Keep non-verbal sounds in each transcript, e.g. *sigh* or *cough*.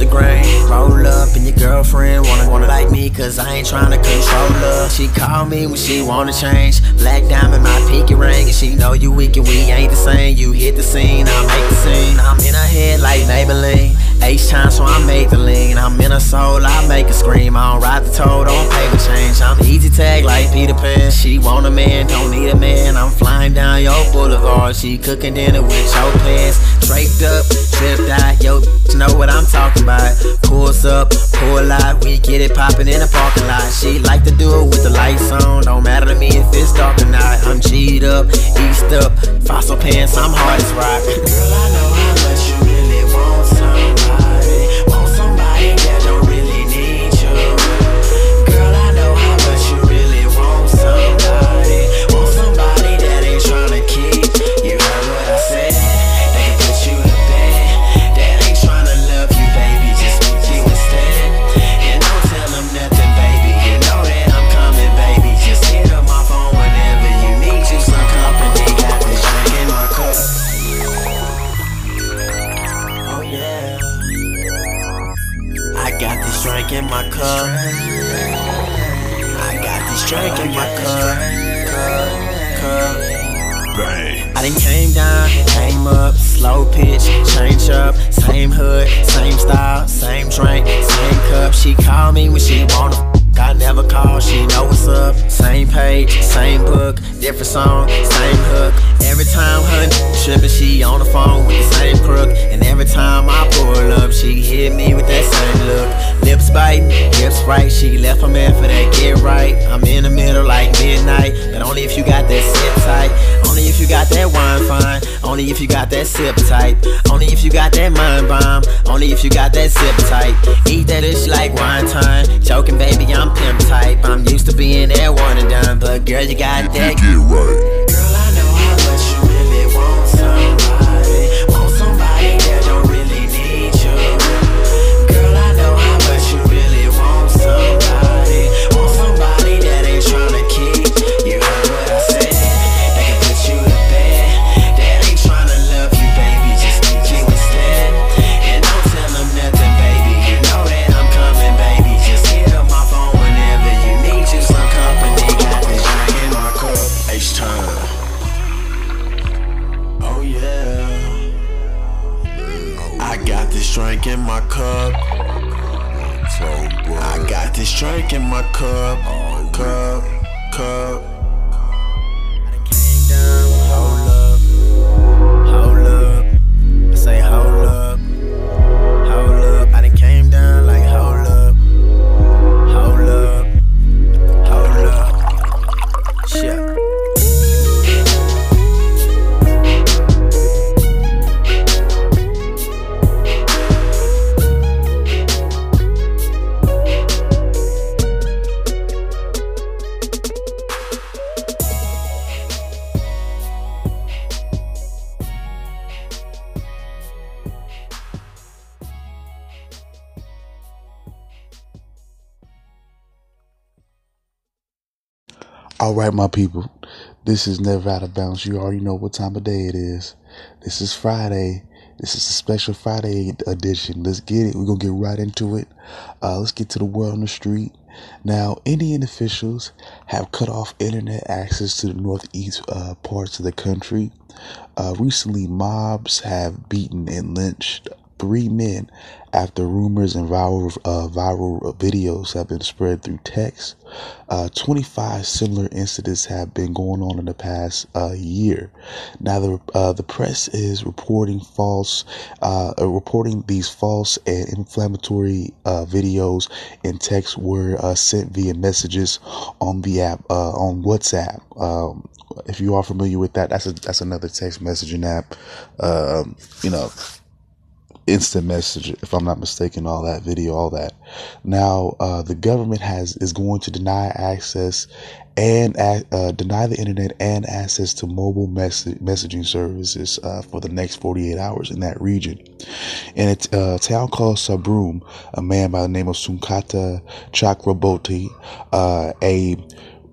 the grain, roll up, your girlfriend wanna wanna like me, cause I ain't tryna control her. She call me when she wanna change. Black diamond, my pinky ring, and she know you weak and we ain't the same. You hit the scene, I make the scene. I'm in her head like Maybelline. H time, so I make the lean. I'm in her soul, I make her scream. I don't ride the toe, don't pay the change. I'm easy tag like Peter Pan. She want a man, don't need a man. I'm flying down your boulevard. She cooking dinner with your pants. Draped up, tripped out. Yo, know what I'm talking about. Pulls up, pull out. We get it popping in the parking lot. She like to do it with the lights on. Don't matter to me if it's dark or not. I'm G'd up, eased up. Fossil pants, I'm hard as rock. *laughs* Girl, I know All right, my people. This is Never Out of Bounds. You already know what time of day it is. This is Friday. This is a special Friday edition. Let's get it. We're going to get right into it. Uh, let's get to the word on the street. Now, Indian officials have cut off internet access to the northeast uh, parts of the country. Uh, recently, mobs have beaten and lynched three men after rumors and viral uh, viral videos have been spread through text. Uh, 25 similar incidents have been going on in the past uh, year. Now, the uh, the press is reporting false, uh, uh, reporting these false and inflammatory videos and texts were sent via messages on the app on WhatsApp. Um, if you are familiar with that, that's a, that's another text messaging app. Um, you know, instant message if i'm not mistaken all that video all that. Now uh, the government has is going to deny access and uh, deny the internet and access to mobile mess- messaging services uh, for the next 48 hours in that region. In a uh, town called Sabroom, a man by the name of Sukanta Chakraborty uh, a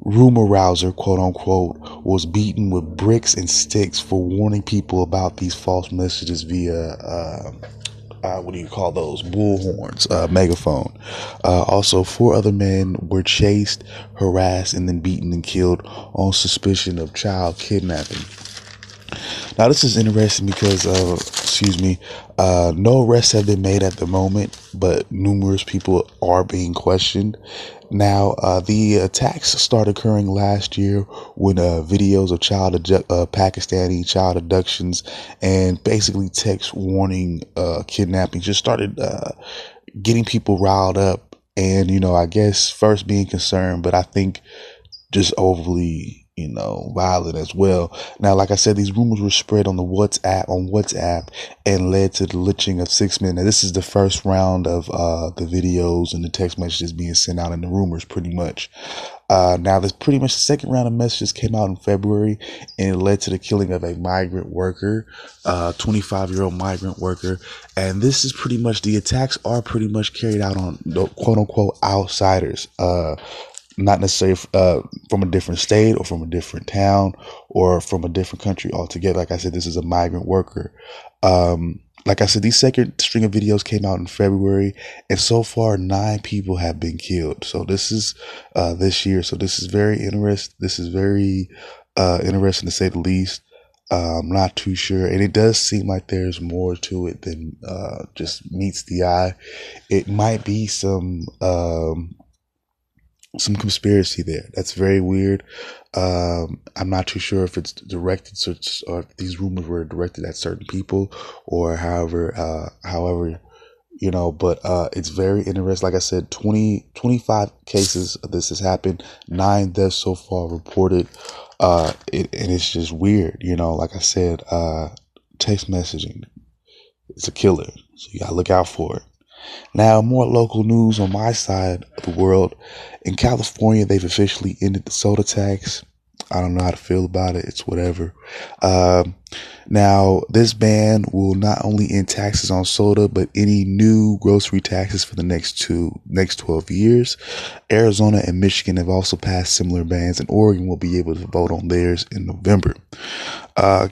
rumor rouser, quote unquote, was beaten with bricks and sticks for warning people about these false messages via uh, uh, what do you call those bullhorns, uh, megaphone. Uh, also, four other men were chased, harassed, and then beaten and killed on suspicion of child kidnapping. Now, this is interesting because, uh, excuse me, uh, no arrests have been made at the moment, but numerous people are being questioned. Now, uh, the attacks started occurring last year when uh, videos of child uh, Pakistani child abductions and basically text warning uh, kidnapping just started uh, getting people riled up. And, you know, I guess first being concerned, but I think just overly you know, violent as well. Now, like I said, these rumors were spread on the WhatsApp on WhatsApp and led to the lynching of six men. Now, this is the first round of uh, the videos and the text messages being sent out and the rumors, pretty much. Uh, now, this pretty much the second round of messages came out in February, and it led to the killing of a migrant worker, uh, 25 year old migrant worker. And this is pretty much the attacks are pretty much carried out on the quote unquote outsiders. Uh, not necessarily uh, from a different state or from a different town or from a different country altogether. Like I said, this is a migrant worker. Um, like I said, these second string of videos came out in February, and so far nine people have been killed. So this is uh, this year. So this is very interesting. This is very uh, interesting to say the least. I'm not too sure, and it does seem like there's more to it than uh, just meets the eye. It might be some um, some conspiracy there. That's very weird. Um, I'm not too sure if it's directed to, or these rumors were directed at certain people or however, uh, however, you know, but, uh, it's very interesting. Like I said, 20, 25 cases of this has happened, nine deaths so far reported. Uh, it, and it's just weird, you know, like I said, uh, text messaging, it's a killer. So you gotta look out for it. Now, more local news on my side of the world. In California, they've officially ended the soda tax. I don't know how to feel about it. It's whatever. Um, now, this ban will not only end taxes on soda, but any new grocery taxes for the next two, next 12 years. Arizona and Michigan have also passed similar bans, and Oregon will be able to vote on theirs in November. Uh,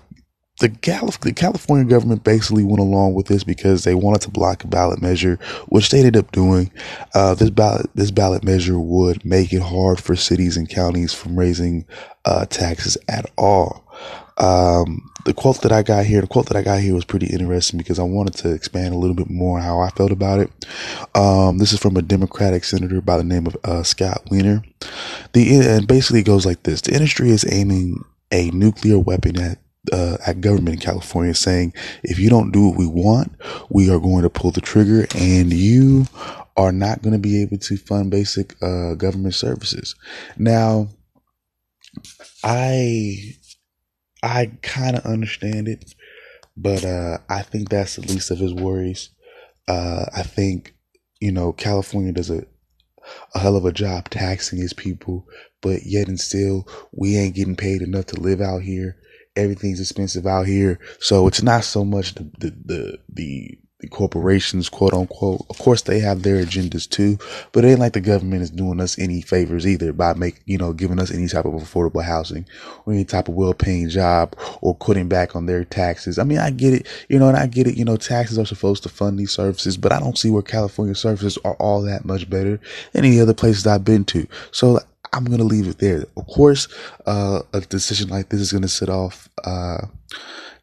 the, Calif- the California government basically went along with this because they wanted to block a ballot measure, which they ended up doing. Uh, this ballot this ballot measure would make it hard for cities and counties from raising uh, taxes at all. Um, the quote that I got here, the quote that I got here was pretty interesting because I wanted to expand a little bit more on how I felt about it. Um, this is from a Democratic senator by the name of uh, Scott Wiener. The and basically it goes like this: the industry is aiming a nuclear weapon at uh, at government in California saying, if you don't do what we want, we are going to pull the trigger and you are not going to be able to fund basic uh, government services. Now, I I kind of understand it, but uh, I think that's the least of his worries. Uh, I think you know California does a a hell of a job taxing his people, but yet and still we ain't getting paid enough to live out here everything's expensive out here. So it's not so much the, the, the, the, corporations, quote unquote. Of course, they have their agendas too, but it ain't like the government is doing us any favors either by make, you know, giving us any type of affordable housing or any type of well-paying job or cutting back on their taxes. I mean, I get it, you know, and I get it, you know, taxes are supposed to fund these services, but I don't see where California services are all that much better than any other places I've been to. So I'm to leave it there. Of course, uh, a decision like this is to set off, uh,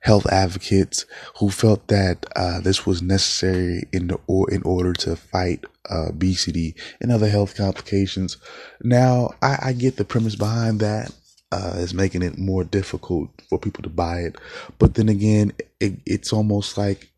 health advocates who felt that, uh, this was necessary in the, or in order to fight, uh, obesity and other health complications. Now, I, I get the premise behind that. Uh, is making it more difficult for people to buy it. But then again, it, it's almost like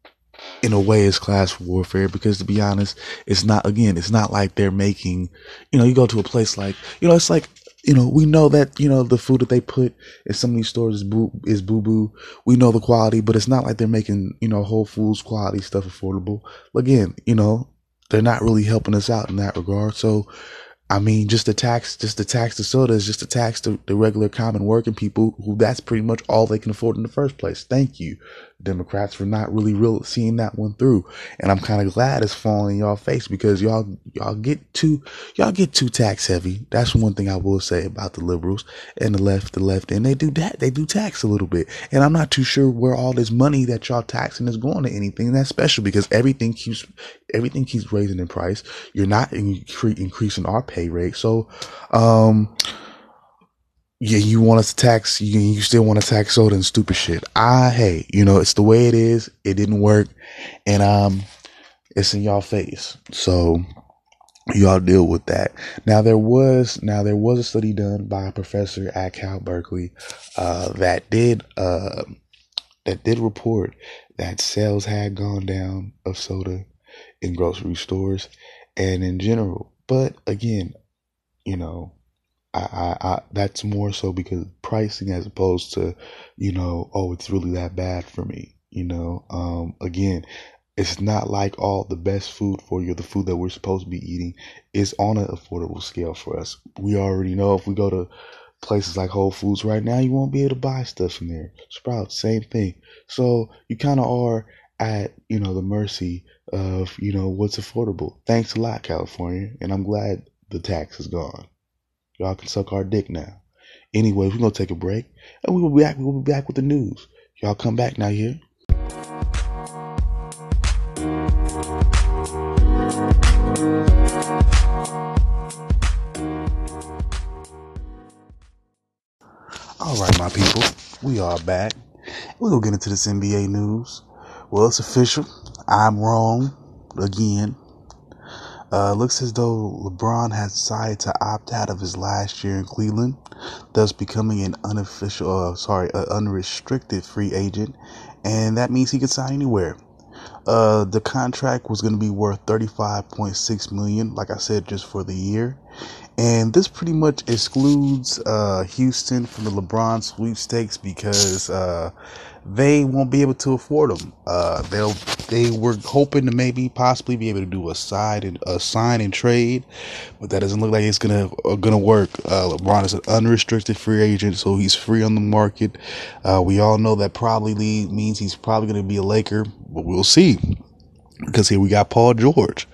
in a way it's class warfare because to be honest, it's not again, it's not like they're making you know, you go to a place like you know, it's like you know, we know that, you know, the food that they put in some of these stores is boo is boo boo. We know the quality, but it's not like they're making, you know, Whole Foods quality stuff affordable. Again, you know, they're not really helping us out in that regard. So I mean, just the tax, just the tax the soda is just a tax to the regular common working people who that's pretty much all they can afford in the first place. Thank you. Democrats for not really real seeing that one through. And I'm kind of glad it's falling in y'all face because y'all y'all get too y'all get too tax heavy. That's one thing I will say about the liberals and the left, the left, and they do that. They do tax a little bit. And I'm not too sure where all this money that y'all taxing is going to anything that's special because everything keeps everything keeps raising in price. You're not incre- increasing our pay rate. So um yeah, you want us to tax, you, you still want to tax soda and stupid shit. I, hey, you know, it's the way it is. It didn't work. And, um, it's in y'all face. So y'all deal with that. Now there was, now there was a study done by a professor at Cal Berkeley, uh, that did, uh, that did report that sales had gone down of soda in grocery stores and in general. But again, you know, I, I, I, that's more so because pricing as opposed to, you know, oh, it's really that bad for me. You know, um, again, it's not like all the best food for you, the food that we're supposed to be eating is on an affordable scale for us. We already know if we go to places like Whole Foods right now, you won't be able to buy stuff from there. Sprouts, same thing. So you kind of are at, you know, the mercy of, you know, what's affordable. Thanks a lot, California. And I'm glad the tax is gone. Y'all can suck our dick now. Anyway, we're gonna take a break and we will be back. We will be back with the news. Y'all come back now here. All right, my people, we are back. We're gonna get into this NBA news. Well, it's official. I'm wrong again. Uh, looks as though LeBron has decided to opt out of his last year in Cleveland, thus becoming an unofficial, uh, sorry, an unrestricted free agent, and that means he can sign anywhere. Uh, the contract was going to be worth 35.6 million, like I said, just for the year. And this pretty much excludes uh, Houston from the LeBron sweepstakes because uh, they won't be able to afford them. Uh, they'll they were hoping to maybe possibly be able to do a side and a sign and trade, but that doesn't look like it's gonna uh, gonna work. Uh, LeBron is an unrestricted free agent, so he's free on the market. Uh, we all know that probably means he's probably gonna be a Laker, but we'll see because here we got Paul George.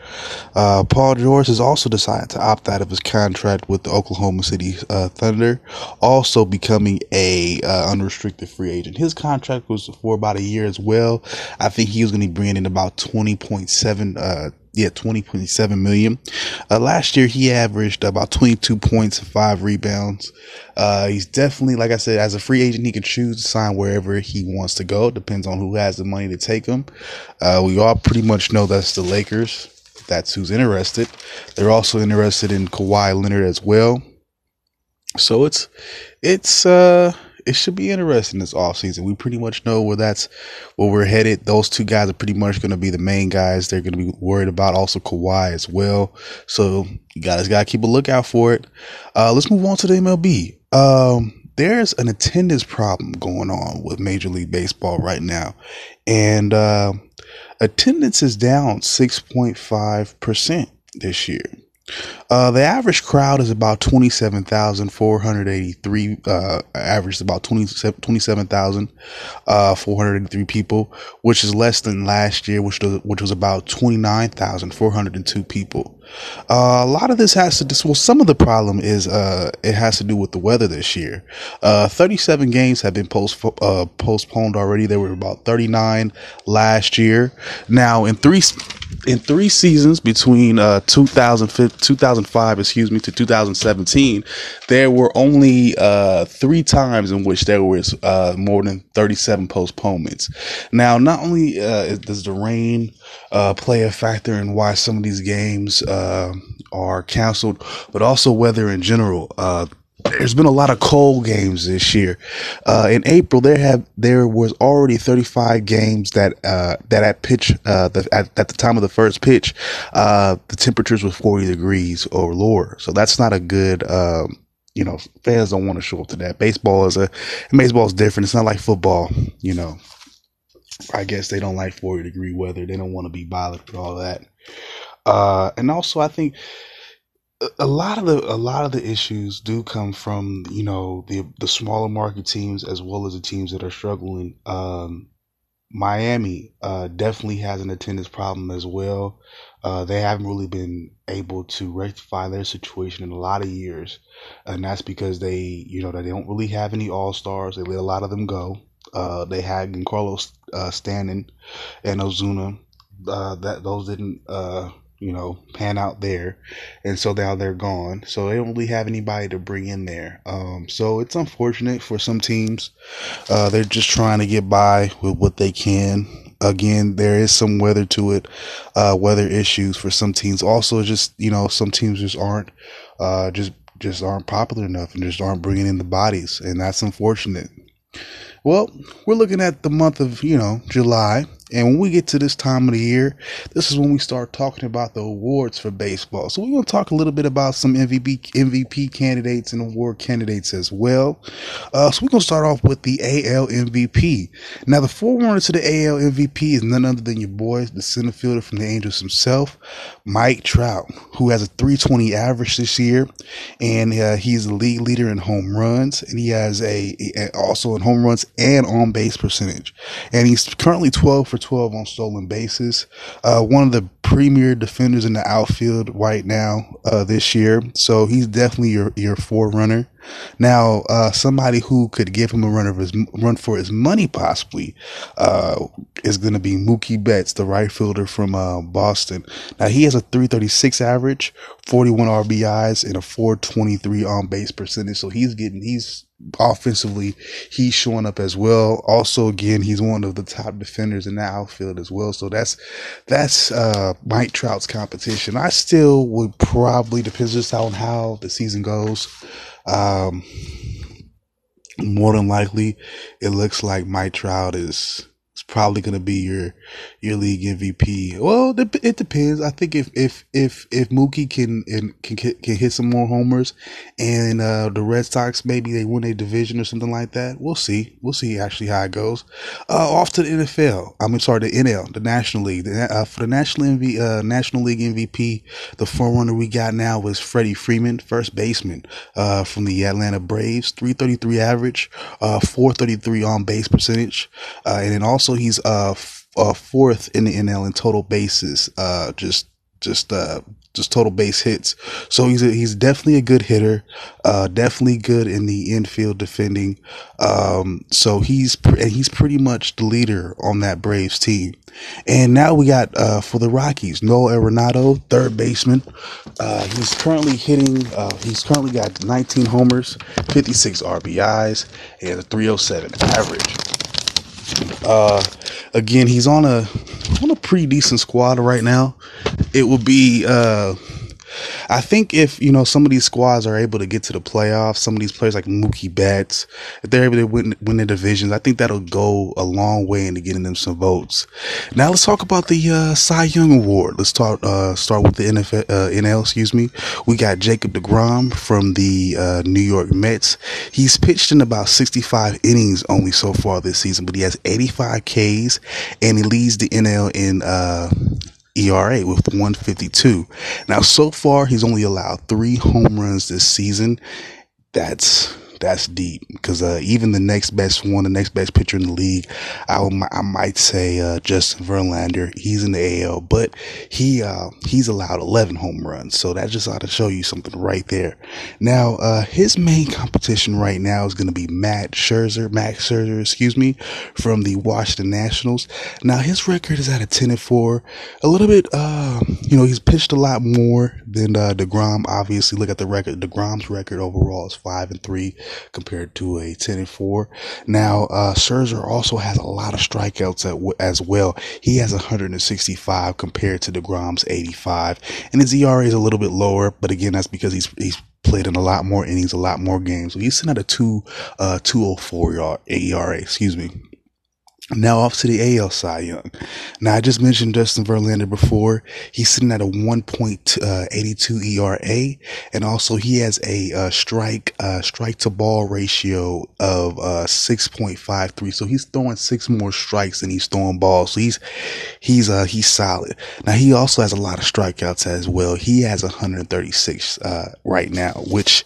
Uh, Paul George has also decided to opt out of his contract with the Oklahoma City uh, Thunder, also becoming a uh, unrestricted free agent. His contract was for about a year as well. I think he was going to be bringing in about twenty point seven uh, yeah, 20.7 million. Uh, last year he averaged about 22 points and five rebounds. Uh, he's definitely, like I said, as a free agent, he can choose to sign wherever he wants to go. Depends on who has the money to take him. Uh, we all pretty much know that's the Lakers. That's who's interested. They're also interested in Kawhi Leonard as well. So it's, it's, uh, it should be interesting this offseason. We pretty much know where that's where we're headed. Those two guys are pretty much going to be the main guys. They're going to be worried about also Kawhi as well. So you guys got to keep a lookout for it. Uh, let's move on to the MLB. Um, there's an attendance problem going on with Major League Baseball right now. And, uh, attendance is down 6.5% this year. Uh, the average crowd is about 27,483, uh, averaged about 27,483 uh, people, which is less than last year, which was about 29,402 people. Uh, a lot of this has to do, well, some of the problem is, uh, it has to do with the weather this year. Uh, 37 games have been post, uh, postponed already. There were about 39 last year. Now, in three, in three seasons between, uh, 2005, 2005, excuse me, to 2017, there were only, uh, three times in which there was, more than 37 postponements. Now, not only, does the rain, play a factor in why some of these games, uh, are canceled, but also weather in general. Uh, there's been a lot of cold games this year. Uh, in April, there have there was already 35 games that uh, that at pitch uh, the, at, at the time of the first pitch, uh, the temperatures were 40 degrees or lower. So that's not a good. Um, you know, fans don't want to show up to that. Baseball is a baseball is different. It's not like football. You know, I guess they don't like 40 degree weather. They don't want to be bothered with all that. Uh, and also, I think a lot of the a lot of the issues do come from you know the the smaller market teams as well as the teams that are struggling. Um, Miami uh, definitely has an attendance problem as well. Uh, they haven't really been able to rectify their situation in a lot of years, and that's because they, you know, they don't really have any all stars. They let a lot of them go. Uh, they had Carlos uh, Stanton and Ozuna. Uh, that those didn't uh, you know, pan out there. And so now they're gone. So they don't really have anybody to bring in there. Um, so it's unfortunate for some teams. Uh, they're just trying to get by with what they can. Again, there is some weather to it, uh, weather issues for some teams. Also, just, you know, some teams just aren't, uh, just, just aren't popular enough and just aren't bringing in the bodies. And that's unfortunate. Well, we're looking at the month of, you know, July. And when we get to this time of the year, this is when we start talking about the awards for baseball. So we're going to talk a little bit about some MVP MVP candidates and award candidates as well. Uh, so we're going to start off with the AL MVP. Now, the forerunner to the AL MVP is none other than your boy, the center fielder from the Angels himself, Mike Trout, who has a 320 average this year, and uh, he's the league leader in home runs, and he has a, a also in home runs and on base percentage, and he's currently 12 for 12 on stolen bases. Uh, one of the premier defenders in the outfield right now uh, this year. So he's definitely your your forerunner. Now, uh, somebody who could give him a run of his run for his money possibly uh, is going to be Mookie Betts, the right fielder from uh, Boston. Now he has a 336 average, 41 RBIs, and a 423 on base percentage. So he's getting he's offensively, he's showing up as well. Also, again, he's one of the top defenders in the outfield as well. So that's that's uh, Mike Trout's competition. I still would probably depends just on how the season goes. Um, more than likely, it looks like Mike Trout is probably going to be your your league MVP. Well, it depends. I think if if if if Mookie can can can hit some more homers, and uh, the Red Sox maybe they win a division or something like that, we'll see. We'll see actually how it goes. Uh, off to the NFL. I mean, sorry, the NL, the National League. The, uh, for the National MV, uh, National League MVP, the forerunner we got now was Freddie Freeman, first baseman uh, from the Atlanta Braves, three thirty three average, uh, four thirty three on base percentage, and then also he's uh, f- uh fourth in the NL in total bases. Uh, just just uh just total base hits. So he's a, he's definitely a good hitter. Uh, definitely good in the infield defending. Um, so he's and he's pretty much the leader on that Braves team. And now we got uh, for the Rockies, Nolan Arenado, third baseman. Uh, he's currently hitting. Uh, he's currently got 19 homers, 56 RBIs, and a 307 average. Uh, again, he's on a on a pretty decent squad right now. It will be uh I think if you know some of these squads are able to get to the playoffs, some of these players like Mookie Betts, if they're able to win, win the divisions, I think that'll go a long way into getting them some votes. Now let's talk about the uh, Cy Young Award. Let's start uh, start with the NFL, uh, NL. Excuse me. We got Jacob Degrom from the uh, New York Mets. He's pitched in about 65 innings only so far this season, but he has 85 Ks and he leads the NL in uh, ERA with 152. Now, so far, he's only allowed three home runs this season. That's that's deep because uh, even the next best one, the next best pitcher in the league, I, I might say uh, Justin Verlander. He's in the AL, but he uh, he's allowed 11 home runs, so that just ought to show you something right there. Now, uh, his main competition right now is going to be Matt Scherzer, Max Scherzer, excuse me, from the Washington Nationals. Now, his record is at a 10 and 4, a little bit. Uh, you know, he's pitched a lot more than uh, Degrom. Obviously, look at the record. Degrom's record overall is five and three compared to a 10 and 4. Now, uh, Scherzer also has a lot of strikeouts at, as well. He has 165 compared to DeGrom's 85. And his ERA is a little bit lower, but again, that's because he's, he's played in a lot more innings, a lot more games. So he's sitting at a two, uh, 204 ERA, excuse me. Now off to the AL Cy Young. Now I just mentioned Justin Verlander before. He's sitting at a 1.82 ERA, and also he has a uh, strike uh, strike to ball ratio of uh, 6.53. So he's throwing six more strikes than he's throwing balls. So he's he's uh he's solid. Now he also has a lot of strikeouts as well. He has 136 uh, right now, which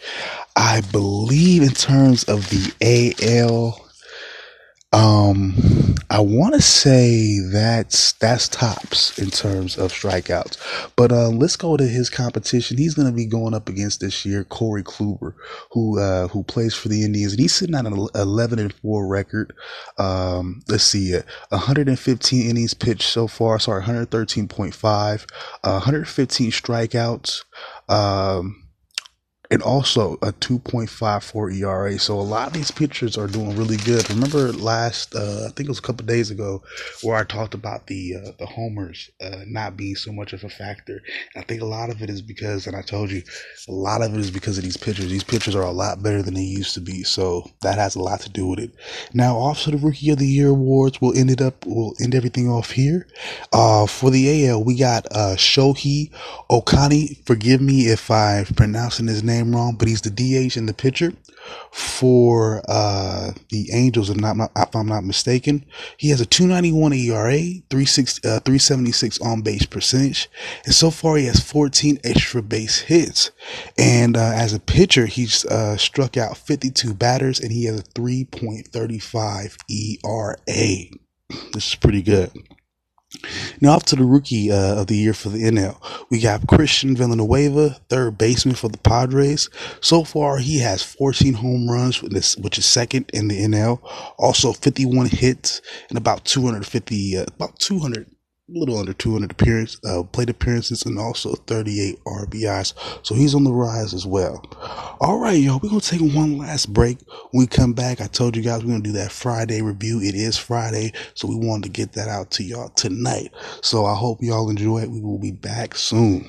I believe in terms of the AL Um, I want to say that's that's tops in terms of strikeouts. But um, let's go to his competition. He's going to be going up against this year Corey Kluber, who uh, who plays for the Indians, and he's sitting at an 11 and four record. Um, let's see, uh, 115 innings pitched so far. Sorry, 113.5, uh, 115 strikeouts. Um, and also a 2.54 ERA. So a lot of these pitchers are doing really good. Remember last, uh, I think it was a couple days ago, where I talked about the uh, the homers uh, not being so much of a factor. And I think a lot of it is because, and I told you, a lot of it is because of these pitchers. These pitchers are a lot better than they used to be. So that has a lot to do with it. Now, off to the Rookie of the Year awards. We'll end it up. We'll end everything off here. Uh, for the AL, we got uh, Shohei Ohtani. Forgive me if I'm pronouncing his name name wrong, but he's the DH in the pitcher for uh, the Angels, if, not, if I'm not mistaken. He has a 291 ERA, 360, uh, 376 on base percentage, and so far he has 14 extra base hits. And uh, as a pitcher, he's uh, struck out 52 batters, and he has a 3.35 ERA. This is pretty good. Now, off to the rookie uh, of the year for the NL. We got Christian Villanueva, third baseman for the Padres. So far, he has 14 home runs, which is second in the NL. Also, 51 hits and about 250, uh, about 200 a little under 200 appearance, uh, plate appearances and also 38 RBIs. So he's on the rise as well. All right, y'all, we're going to take one last break. When we come back, I told you guys we're going to do that Friday review. It is Friday, so we wanted to get that out to y'all tonight. So I hope y'all enjoy it. We will be back soon.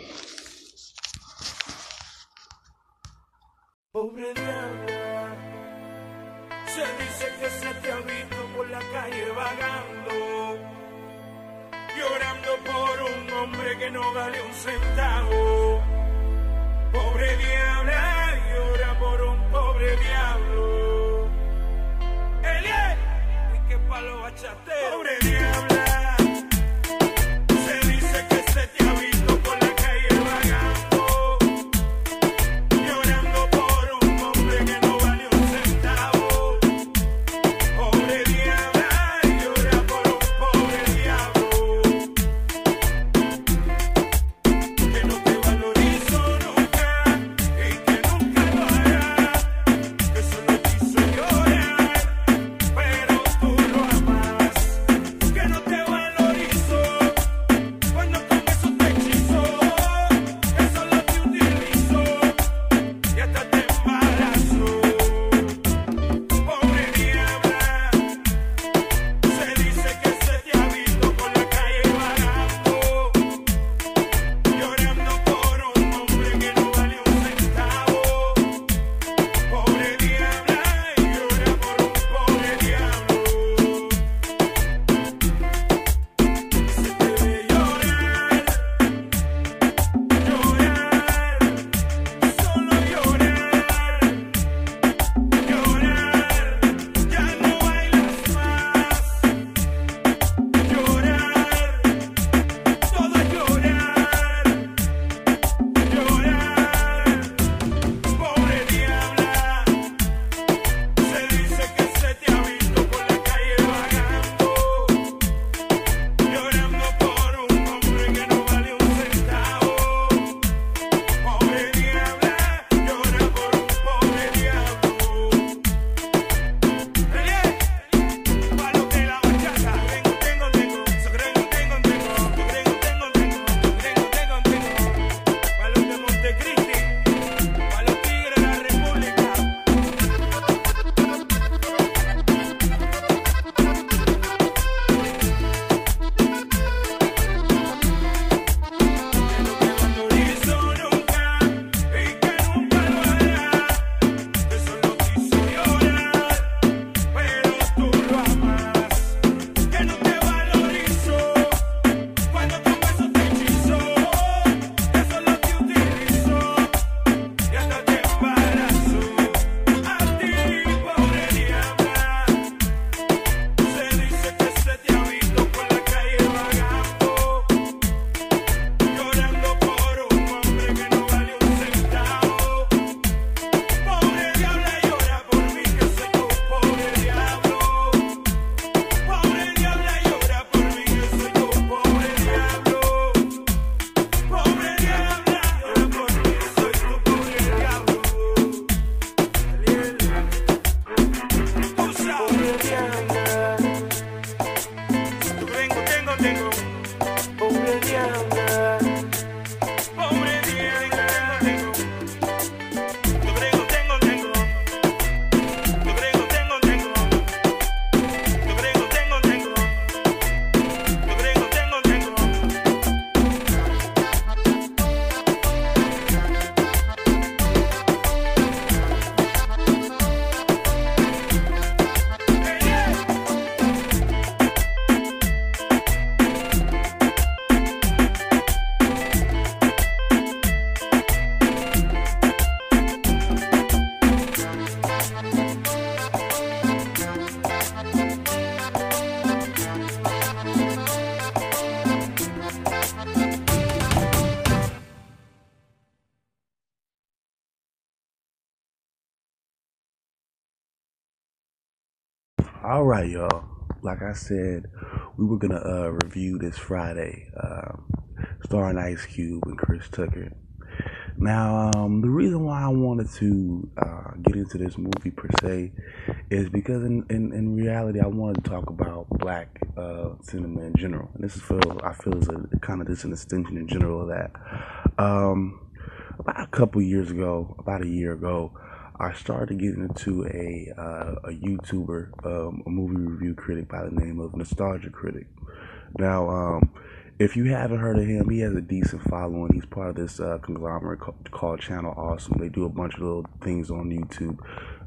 Por un hombre que no vale un centavo. Pobre diabla llora por un pobre diablo. Elie, y que palo bachatero. Pobre diabla. All right, y'all. Like I said, we were gonna uh, review this Friday, um, starring Ice Cube and Chris Tucker. Now, um, the reason why I wanted to uh, get into this movie per se is because, in, in, in reality, I wanted to talk about black uh, cinema in general, and this is feel I feel is a kind of just an extension in general of that. Um, about a couple years ago, about a year ago, I started getting into a uh, a YouTuber, um, a movie review critic by the name of Nostalgia Critic. Now, um, if you haven't heard of him, he has a decent following. He's part of this uh, conglomerate called, Channel Awesome. They do a bunch of little things on YouTube,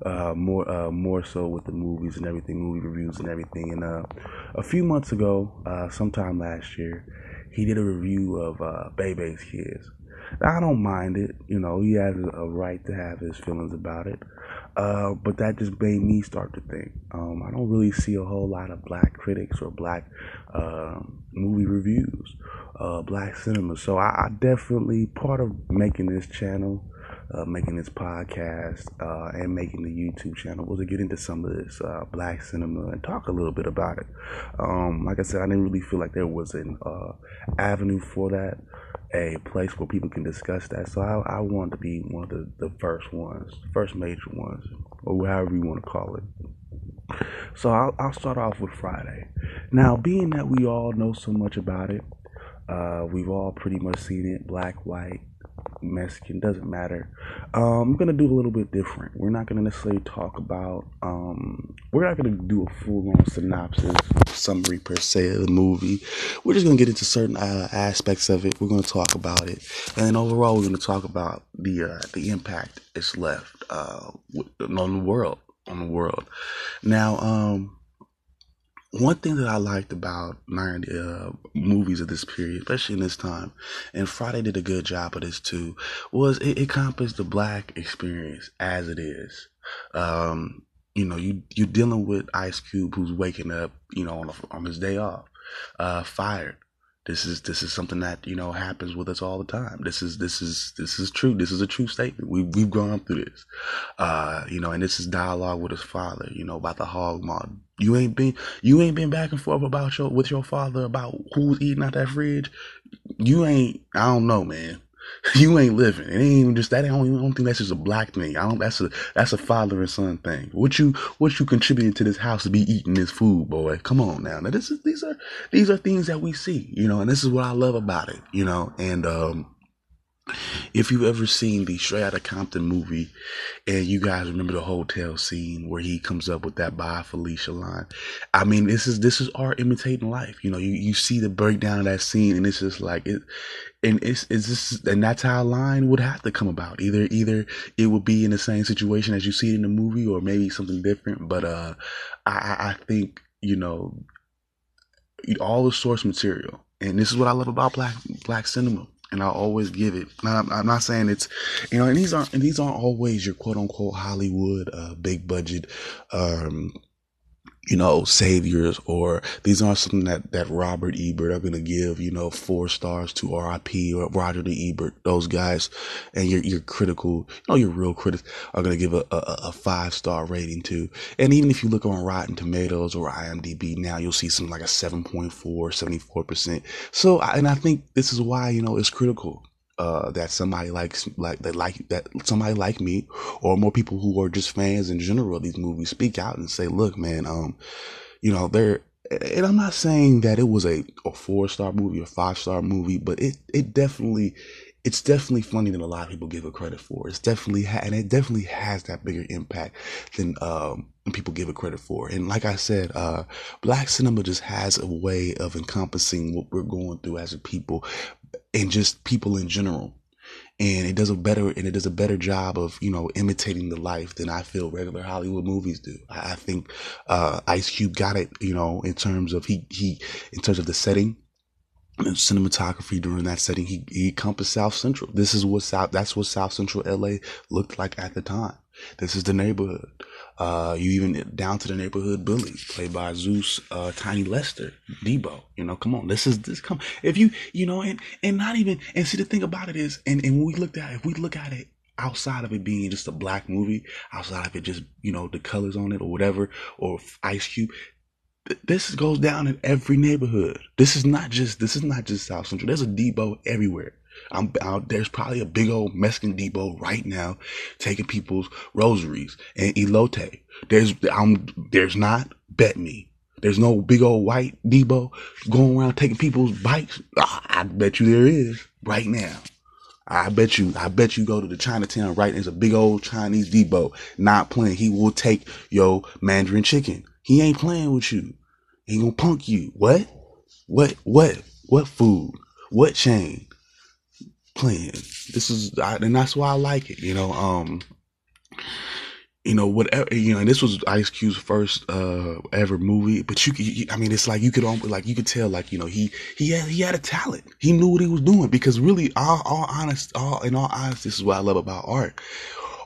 uh, more uh, more so with the movies and everything, movie reviews and everything. And uh, a few months ago, uh, sometime last year, he did a review of uh, Bebe's Kids. I don't mind it. You know, he has a right to have his feelings about it. Uh, but that just made me start to think. Um, I don't really see a whole lot of black critics or black uh, movie reviews, uh, black cinema. So I, I, definitely part of making this channel, uh, making this podcast, uh, and making the YouTube channel was to get into some of this uh, black cinema and talk a little bit about it. Um, like I said, I didn't really feel like there was an avenue for that a place where people can discuss that. So I, I wanted to be one of the, the first ones, first major ones, or however you want to call it. So I'll, I'll start off with Friday. Now, being that we all know so much about it, uh, we've all pretty much seen it, black, white, Mexican, doesn't matter. Um, I'm gonna do a little bit different. We're not gonna necessarily talk about. Um, we're not gonna do a full on synopsis, summary per se of the movie. We're just gonna get into certain uh, aspects of it. We're gonna talk about it, and then overall, we're gonna talk about the uh, the impact it's left uh, on the world. On the world. Now, um, one thing that I liked about 90 uh, movies of this period, especially in this time, and Friday did a good job of this too, was it encompassed the black experience as it is. Um, you know, you you're dealing with Ice Cube who's waking up, you know, on, a, on his day off, uh, fired. This is this is something that you know happens with us all the time. This is this is this is true. This is a true statement. We we've gone through this, uh, you know, and this is dialogue with his father, you know, about the hog maw. You ain't been you ain't been back and forth about your with your father about who's eating out that fridge. You ain't. I don't know, man. *laughs* You ain't living. It ain't even just that. I don't, I don't think that's just a black thing. I don't. That's a that's a father and son thing. What you what you contributing to this house to be eating this food, boy? Come on now. Now this is these are these are things that we see, you know, and this is what I love about it, you know, and um if you've ever seen the Straight Outta Compton movie and you guys remember the hotel scene where he comes up with that "Bye Felicia line, I mean this is this is art imitating life. You know, you, you see the breakdown of that scene and it's just like it and it's it's just and that's how a line would have to come about. Either either it would be in the same situation as you see it in the movie or maybe something different. But uh I, I think, you know, all the source material and this is what I love about black black cinema and I'll always give it. Now, I'm not saying it's, you know, and these aren't, and these aren't always your quote unquote Hollywood, uh, big budget, um, you know, saviors, or these aren't something that, that Robert Ebert are going to give, you know, four stars to RIP or Roger the Ebert, those guys, and your, your critical, you know, your real critics are going to give a, a, a five star rating to. And even if you look on Rotten Tomatoes or IMDb now, you'll see something like a 7.4, 74%. So, and I think this is why, you know, it's critical uh, that somebody likes like that like that somebody like me or more people who are just fans in general of these movies speak out and say, look, man, um, you know, they're and I'm not saying that it was a, a four star movie or five star movie, but it it definitely it's definitely funny than a lot of people give it credit for. It's definitely ha- and it definitely has that bigger impact than um people give it credit for. And like I said, uh black cinema just has a way of encompassing what we're going through as a people and just people in general. And it does a better and it does a better job of you know imitating the life than I feel regular Hollywood movies do. I, I think uh, Ice Cube got it, you know, in terms of he he in terms of the setting and cinematography during that setting. He he encompassed South Central. This is what South that's what South Central LA looked like at the time. This is the neighborhood. Uh, you even down to the neighborhood bully, played by Zeus, uh, Tiny Lister, Debo. You know, come on, this is this come. If you, you know, and and not even and see the thing about it is, and and when we looked at, if we look at it outside of it being just a black movie, outside of it just, you know, the colors on it or whatever, or Ice Cube, this goes down in every neighborhood. This is not just this is not just South Central. There's a Debo everywhere. I'm out. There's probably a big old Mexican Debo right now, taking people's rosaries and elote. There's I'm there's not. Bet me. There's no big old white Debo going around taking people's bikes. I bet you there is right now. I bet you, I bet you go to the Chinatown right. There's a big old Chinese Debo not playing. He will take your Mandarin chicken. He ain't playing with you. He gonna punk you. What? What? What? What food? What chain? Playing. This is, and that's why I like it. You know, um, you know, whatever, you know, and this was Ice Cube's first, uh, ever movie, but you, you I mean, it's like, you could, like, you could tell, like, you know, he, he had, he had a talent. He knew what he was doing because really, all, all honest, all, in all honesty, this is what I love about art.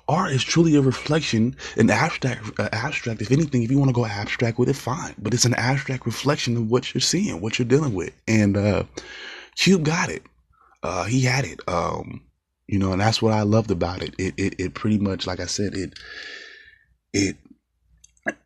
Art is truly a reflection, an abstract, uh, abstract. If anything, if you want to go abstract with it, fine. But it's an abstract reflection of what you're seeing, what you're dealing with. And, uh, Cube got it. Uh, he had it. Um, you know, and that's what I loved about it. It, it, it pretty much, like I said, it, it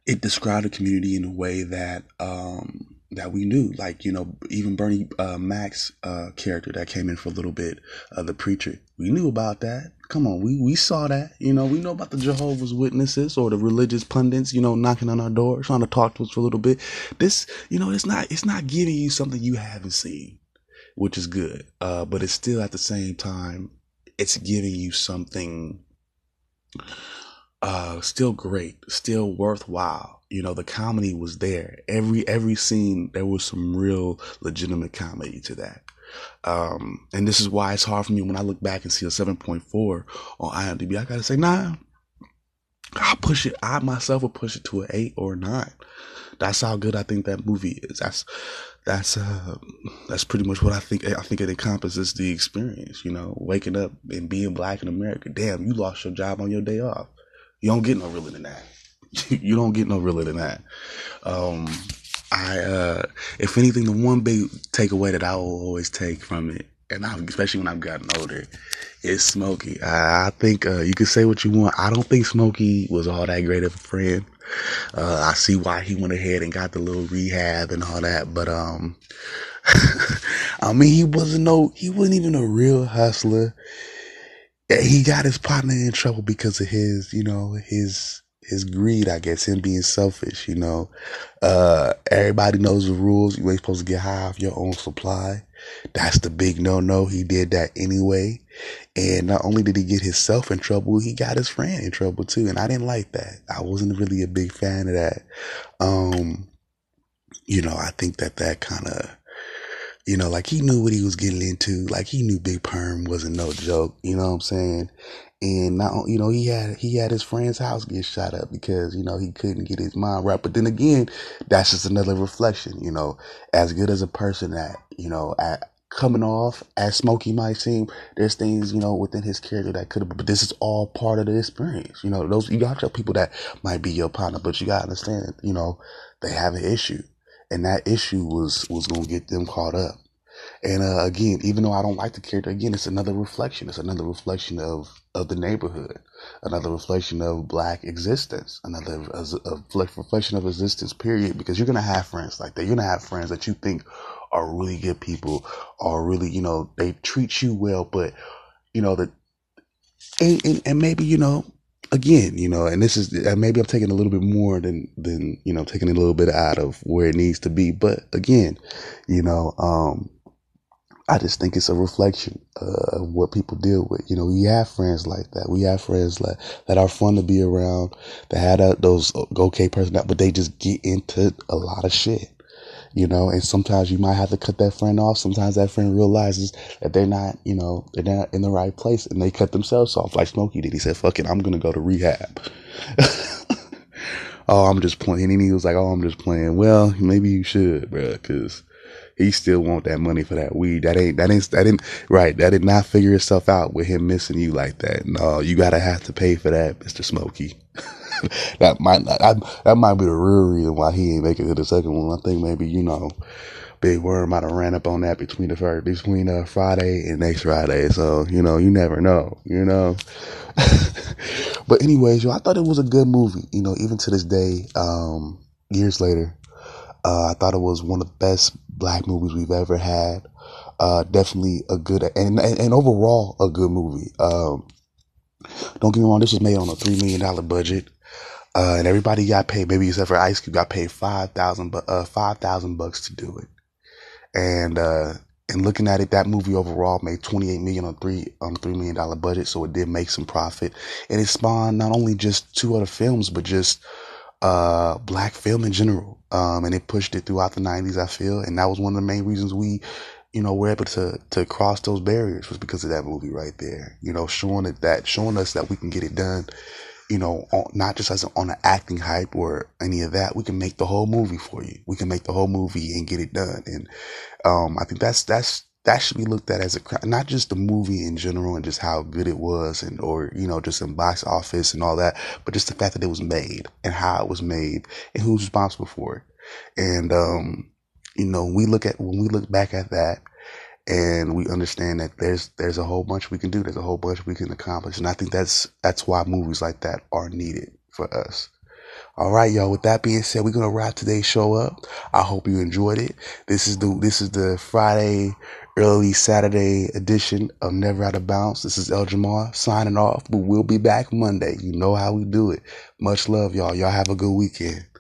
it described the community in a way that um, that we knew. Like you know, even Bernie uh, Mac's uh, character that came in for a little bit, uh, the preacher, we knew about that. Come on, we we saw that. You know, we know about the Jehovah's Witnesses or the religious pundits. You know, knocking on our door, trying to talk to us for a little bit. This, you know, it's not it's not giving you something you haven't seen, which is good. Uh, but it's still at the same time, it's giving you something uh, still great, still worthwhile. You know, the comedy was there. Every every scene, there was some real legitimate comedy to that. Um, and this is why it's hard for me when I look back and see a 7.4 on IMDb. I gotta say, nah, I'll push it. I myself will push it to an eight or a nine. That's how good I think that movie is. That's that's uh that's pretty much what I think. I think it encompasses the experience. You know, waking up and being black in America. Damn, you lost your job on your day off. You don't get no realer than that. *laughs* you don't get no realer than that. Um, I, uh, if anything, the one big takeaway that I will always take from it, and I, especially when I've gotten older, is Smokey. I, I think uh, you can say what you want. I don't think Smokey was all that great of a friend. Uh, I see why he went ahead and got the little rehab and all that, but um, *laughs* I mean, he wasn't no, he wasn't even a real hustler he got his partner in trouble because of his, you know, his his greed, I guess, him being selfish, you know. Uh everybody knows the rules. You ain't supposed to get high off your own supply. That's the big no no. He did that anyway. And not only did he get himself in trouble, he got his friend in trouble too. And I didn't like that. I wasn't really a big fan of that. Um, you know, I think that that kind of you know, like he knew what he was getting into. Like he knew Big Worm wasn't no joke. You know what I'm saying? And now, you know, he had he had his friend's house get shot up because you know he couldn't get his mind right. But then again, that's just another reflection. You know, as good as a person that you know at coming off as Smokey might seem, there's things you know within his character that could have. But this is all part of the experience. You know, those you got tell people that might be your partner, but you got to understand. You know, they have an issue and that issue was was gonna get them caught up. And uh, again, even though I don't like the character, again, it's another reflection. It's another reflection of of the neighborhood, another reflection of black existence, another a, a reflection of existence. Period. Because you're gonna have friends like that. You're gonna have friends that you think are really good people, are really you know they treat you well, but you know that and, and, and maybe you know again, you know, and this is maybe I'm taking a little bit more than than you know taking a little bit out of where it needs to be, but again, you know, um, I just think it's a reflection uh, of what people deal with. You know, we have friends like that. We have friends like that are fun to be around. That had a, those okay personality, but they just get into a lot of shit you know, and sometimes you might have to cut that friend off. Sometimes that friend realizes that they're not, you know, they're not in the right place and they cut themselves off like Smokey did. He said, fuck it, I'm going to go to rehab. *laughs* oh, I'm just playing. And he was like, oh, I'm just playing. Well, maybe you should, bro, cause he still want that money for that weed. That ain't, that ain't, that didn't, right. That did not figure itself out with him missing you like that. No, you gotta have to pay for that, Mr. Smokey. *laughs* *laughs* that might not, I, that might be the real reason why he ain't making it to the second one. I think maybe, you know, big worm might have ran up on that between the first, between uh, Friday and next Friday. So you know, you never know. You know. *laughs* but anyways, yo, I thought it was a good movie. You know, even to this day, um, years later, uh, I thought it was one of the best black movies we've ever had. Uh, definitely a good and, and, and overall a good movie. Um, don't get me wrong, this was made on a three million dollar budget. Uh, and everybody got paid, maybe except for Ice Cube, got paid five thousand, uh, five thousand bucks to do it. And uh, and looking at it, that movie overall made twenty eight million on three on three million dollar budget, so it did make some profit. And it spawned not only just two other films, but just uh, black film in general. Um, and it pushed it throughout the nineties, I feel, and that was one of the main reasons we you know, we're able to to cross those barriers was because of that movie right there. You know, showing it that showing us that we can get it done you know, on, not just as on an acting hype or any of that. We can make the whole movie for you. We can make the whole movie and get it done. And um, I think that's that's that should be looked at as a not just the movie in general and just how good it was and or you know just in box office and all that, but just the fact that it was made and how it was made and who's responsible for it. And um, you know, we look at when we look back at that and we understand that there's there's a whole bunch we can do. There's a whole bunch we can accomplish, and I think that's that's why movies like that are needed for us. All right, y'all. With that being said, we're gonna wrap today's show up. I hope you enjoyed it. This is the this is the Friday, early Saturday edition of Never Out of Bounds. This is El Jamar signing off, but we'll be back Monday. You know how we do it. Much love, y'all. Y'all have a good weekend.